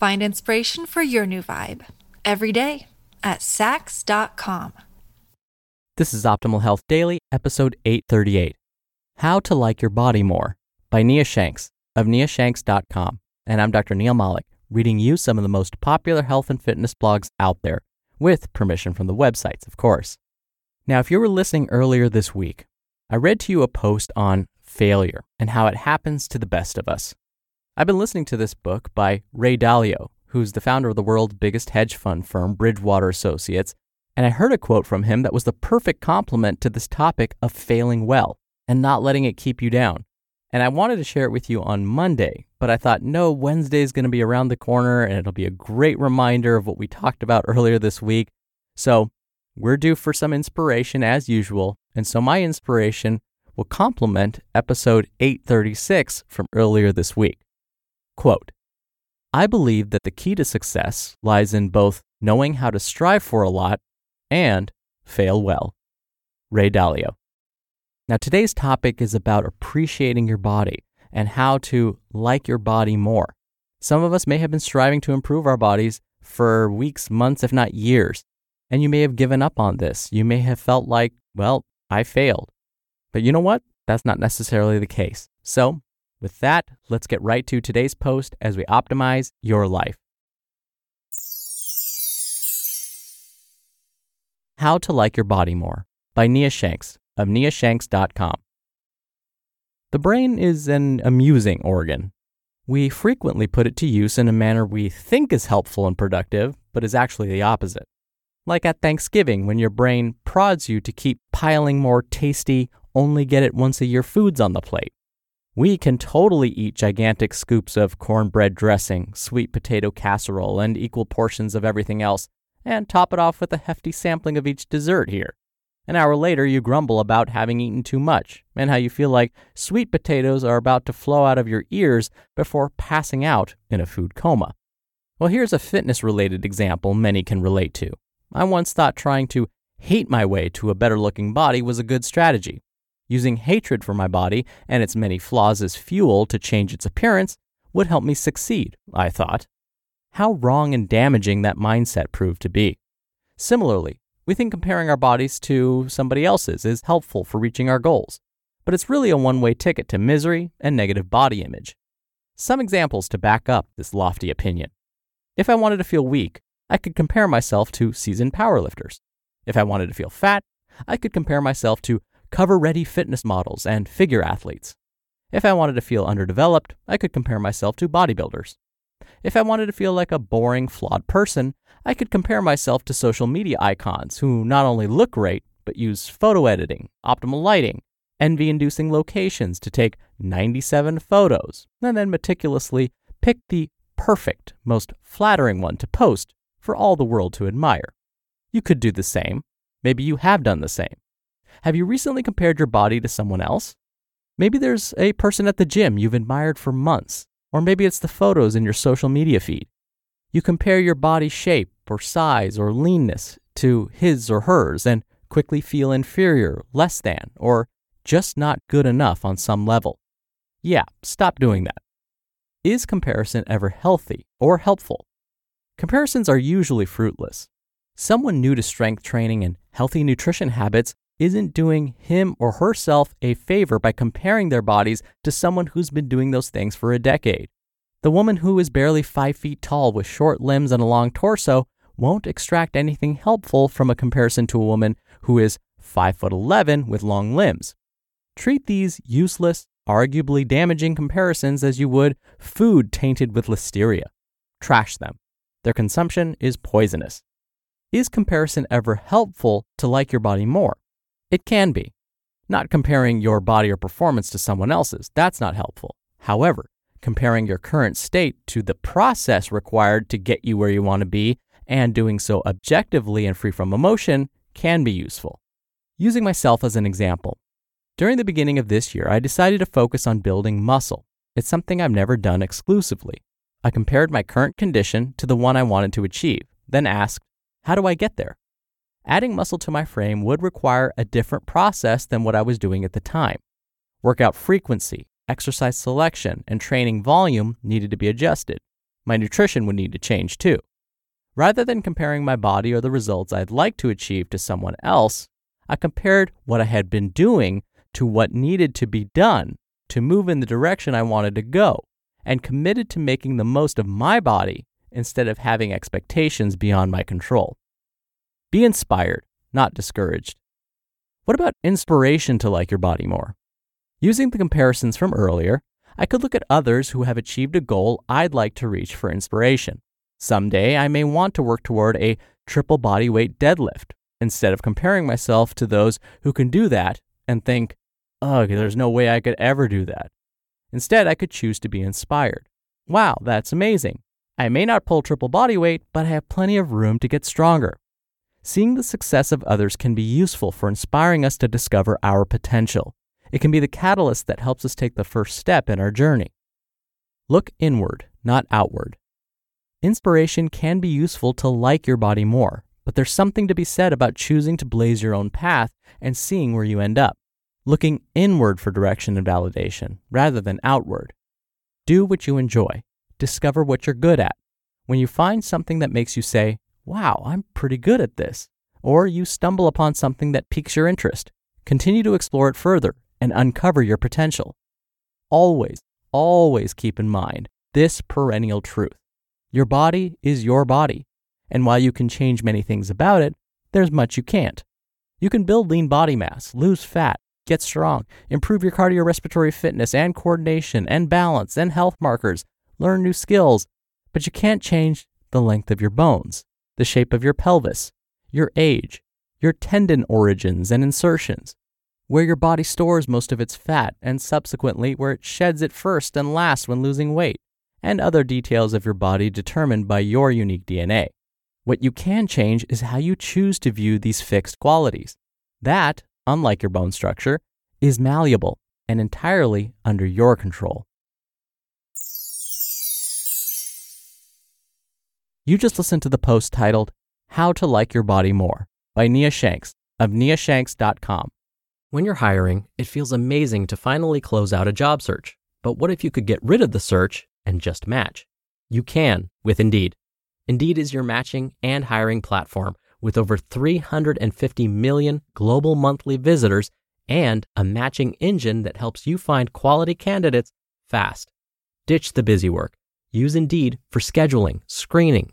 Find inspiration for your new vibe every day at Saks.com. This is Optimal Health Daily, episode 838 How to Like Your Body More by Nia Shanks of niashanks.com. And I'm Dr. Neal Malik, reading you some of the most popular health and fitness blogs out there, with permission from the websites, of course. Now, if you were listening earlier this week, I read to you a post on failure and how it happens to the best of us. I've been listening to this book by Ray Dalio, who's the founder of the world's biggest hedge fund firm, Bridgewater Associates, and I heard a quote from him that was the perfect complement to this topic of failing well and not letting it keep you down. And I wanted to share it with you on Monday, but I thought, no, Wednesday is going to be around the corner and it'll be a great reminder of what we talked about earlier this week. So we're due for some inspiration as usual. And so my inspiration will complement episode 836 from earlier this week. Quote I believe that the key to success lies in both knowing how to strive for a lot and fail well. Ray Dalio. Now, today's topic is about appreciating your body and how to like your body more. Some of us may have been striving to improve our bodies for weeks, months, if not years, and you may have given up on this. You may have felt like, well, I failed. But you know what? That's not necessarily the case. So, with that, let's get right to today's post as we optimize your life. How to Like Your Body More by Nia Shanks of niashanks.com. The brain is an amusing organ. We frequently put it to use in a manner we think is helpful and productive, but is actually the opposite. Like at Thanksgiving, when your brain prods you to keep piling more tasty, only get it once a year foods on the plate. We can totally eat gigantic scoops of cornbread dressing, sweet potato casserole, and equal portions of everything else, and top it off with a hefty sampling of each dessert here. An hour later, you grumble about having eaten too much, and how you feel like sweet potatoes are about to flow out of your ears before passing out in a food coma. Well, here's a fitness related example many can relate to. I once thought trying to hate my way to a better looking body was a good strategy. Using hatred for my body and its many flaws as fuel to change its appearance would help me succeed, I thought. How wrong and damaging that mindset proved to be. Similarly, we think comparing our bodies to somebody else's is helpful for reaching our goals, but it's really a one way ticket to misery and negative body image. Some examples to back up this lofty opinion. If I wanted to feel weak, I could compare myself to seasoned powerlifters. If I wanted to feel fat, I could compare myself to cover ready fitness models and figure athletes. If I wanted to feel underdeveloped, I could compare myself to bodybuilders. If I wanted to feel like a boring, flawed person, I could compare myself to social media icons who not only look great, but use photo editing, optimal lighting, envy inducing locations to take 97 photos, and then meticulously pick the perfect, most flattering one to post for all the world to admire. You could do the same. Maybe you have done the same. Have you recently compared your body to someone else? Maybe there's a person at the gym you've admired for months, or maybe it's the photos in your social media feed. You compare your body shape or size or leanness to his or hers and quickly feel inferior, less than, or just not good enough on some level. Yeah, stop doing that. Is comparison ever healthy or helpful? Comparisons are usually fruitless. Someone new to strength training and healthy nutrition habits isn't doing him or herself a favor by comparing their bodies to someone who's been doing those things for a decade. The woman who is barely five feet tall with short limbs and a long torso won't extract anything helpful from a comparison to a woman who is 5 foot 11 with long limbs. Treat these useless, arguably damaging comparisons as you would food tainted with listeria. Trash them. Their consumption is poisonous. Is comparison ever helpful to like your body more? It can be. Not comparing your body or performance to someone else's, that's not helpful. However, comparing your current state to the process required to get you where you want to be and doing so objectively and free from emotion can be useful. Using myself as an example, during the beginning of this year, I decided to focus on building muscle. It's something I've never done exclusively. I compared my current condition to the one I wanted to achieve, then asked, How do I get there? Adding muscle to my frame would require a different process than what I was doing at the time. Workout frequency, exercise selection, and training volume needed to be adjusted. My nutrition would need to change too. Rather than comparing my body or the results I'd like to achieve to someone else, I compared what I had been doing to what needed to be done to move in the direction I wanted to go and committed to making the most of my body instead of having expectations beyond my control. Be inspired, not discouraged. What about inspiration to like your body more? Using the comparisons from earlier, I could look at others who have achieved a goal I'd like to reach for inspiration. Someday I may want to work toward a triple body weight deadlift instead of comparing myself to those who can do that and think, ugh, there's no way I could ever do that. Instead, I could choose to be inspired. Wow, that's amazing. I may not pull triple body weight, but I have plenty of room to get stronger. Seeing the success of others can be useful for inspiring us to discover our potential. It can be the catalyst that helps us take the first step in our journey. Look inward, not outward. Inspiration can be useful to like your body more, but there's something to be said about choosing to blaze your own path and seeing where you end up. Looking inward for direction and validation rather than outward. Do what you enjoy. Discover what you're good at. When you find something that makes you say, wow, I'm pretty good at this. Or you stumble upon something that piques your interest. Continue to explore it further and uncover your potential. Always, always keep in mind this perennial truth. Your body is your body. And while you can change many things about it, there's much you can't. You can build lean body mass, lose fat, get strong, improve your cardiorespiratory fitness and coordination and balance and health markers, learn new skills, but you can't change the length of your bones the shape of your pelvis, your age, your tendon origins and insertions, where your body stores most of its fat, and subsequently where it sheds it first and last when losing weight, and other details of your body determined by your unique DNA. What you can change is how you choose to view these fixed qualities. That, unlike your bone structure, is malleable and entirely under your control. You just listened to the post titled How to Like Your Body More by Nia Shanks of niashanks.com. When you're hiring, it feels amazing to finally close out a job search. But what if you could get rid of the search and just match? You can with Indeed. Indeed is your matching and hiring platform with over 350 million global monthly visitors and a matching engine that helps you find quality candidates fast. Ditch the busy work. Use Indeed for scheduling, screening,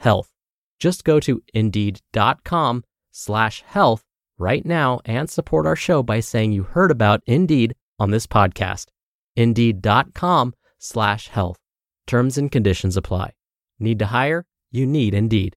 health. Just go to indeed.com slash health right now and support our show by saying you heard about Indeed on this podcast. Indeed.com slash health. Terms and conditions apply. Need to hire? You need Indeed.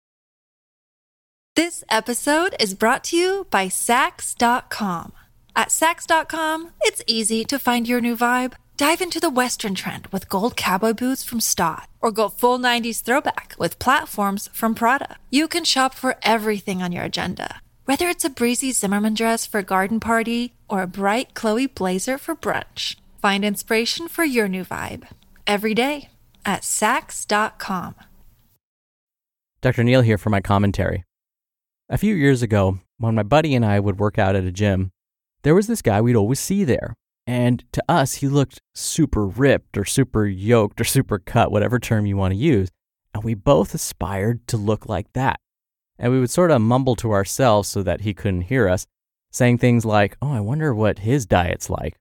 This episode is brought to you by Saks.com. At Saks.com, it's easy to find your new vibe. Dive into the Western trend with gold cowboy boots from Staud, or go full 90s throwback with platforms from Prada. You can shop for everything on your agenda, whether it's a breezy Zimmermann dress for a garden party or a bright Chloe blazer for brunch. Find inspiration for your new vibe every day at Saks.com. Dr. Neal here for my commentary. A few years ago, when my buddy and I would work out at a gym, there was this guy we'd always see there. And to us, he looked super ripped or super yoked or super cut, whatever term you want to use. And we both aspired to look like that. And we would sort of mumble to ourselves so that he couldn't hear us, saying things like, Oh, I wonder what his diet's like.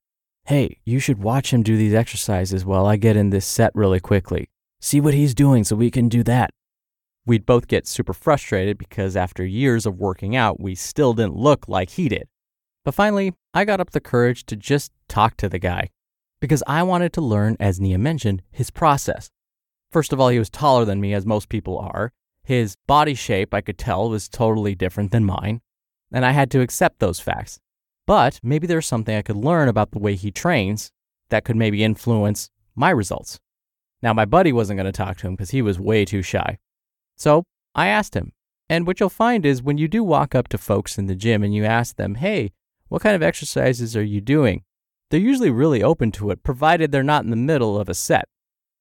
Hey, you should watch him do these exercises while I get in this set really quickly. See what he's doing so we can do that. We'd both get super frustrated because after years of working out, we still didn't look like he did. But finally, I got up the courage to just talk to the guy because I wanted to learn, as Nia mentioned, his process. First of all, he was taller than me, as most people are. His body shape, I could tell, was totally different than mine, and I had to accept those facts. But maybe there's something I could learn about the way he trains that could maybe influence my results. Now, my buddy wasn't going to talk to him because he was way too shy. So I asked him. And what you'll find is when you do walk up to folks in the gym and you ask them, hey, what kind of exercises are you doing? They're usually really open to it, provided they're not in the middle of a set.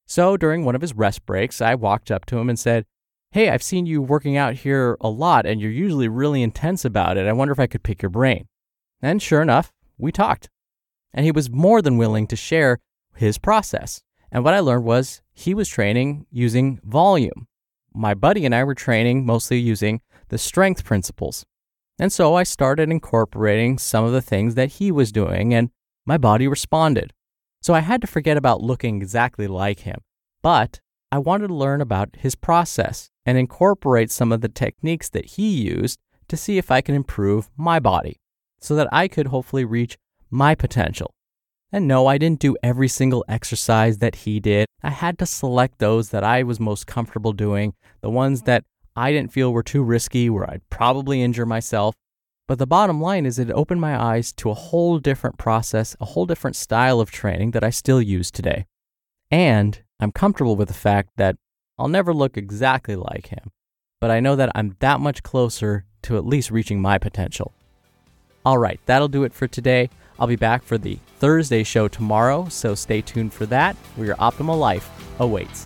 So during one of his rest breaks, I walked up to him and said, Hey, I've seen you working out here a lot and you're usually really intense about it. I wonder if I could pick your brain. And sure enough, we talked. And he was more than willing to share his process. And what I learned was he was training using volume. My buddy and I were training mostly using the strength principles. And so I started incorporating some of the things that he was doing, and my body responded. So I had to forget about looking exactly like him. But I wanted to learn about his process and incorporate some of the techniques that he used to see if I can improve my body so that I could hopefully reach my potential. And no, I didn't do every single exercise that he did. I had to select those that I was most comfortable doing, the ones that I didn't feel were too risky, where I'd probably injure myself. But the bottom line is, it opened my eyes to a whole different process, a whole different style of training that I still use today. And I'm comfortable with the fact that I'll never look exactly like him, but I know that I'm that much closer to at least reaching my potential. All right, that'll do it for today. I'll be back for the Thursday show tomorrow, so stay tuned for that, where your optimal life awaits.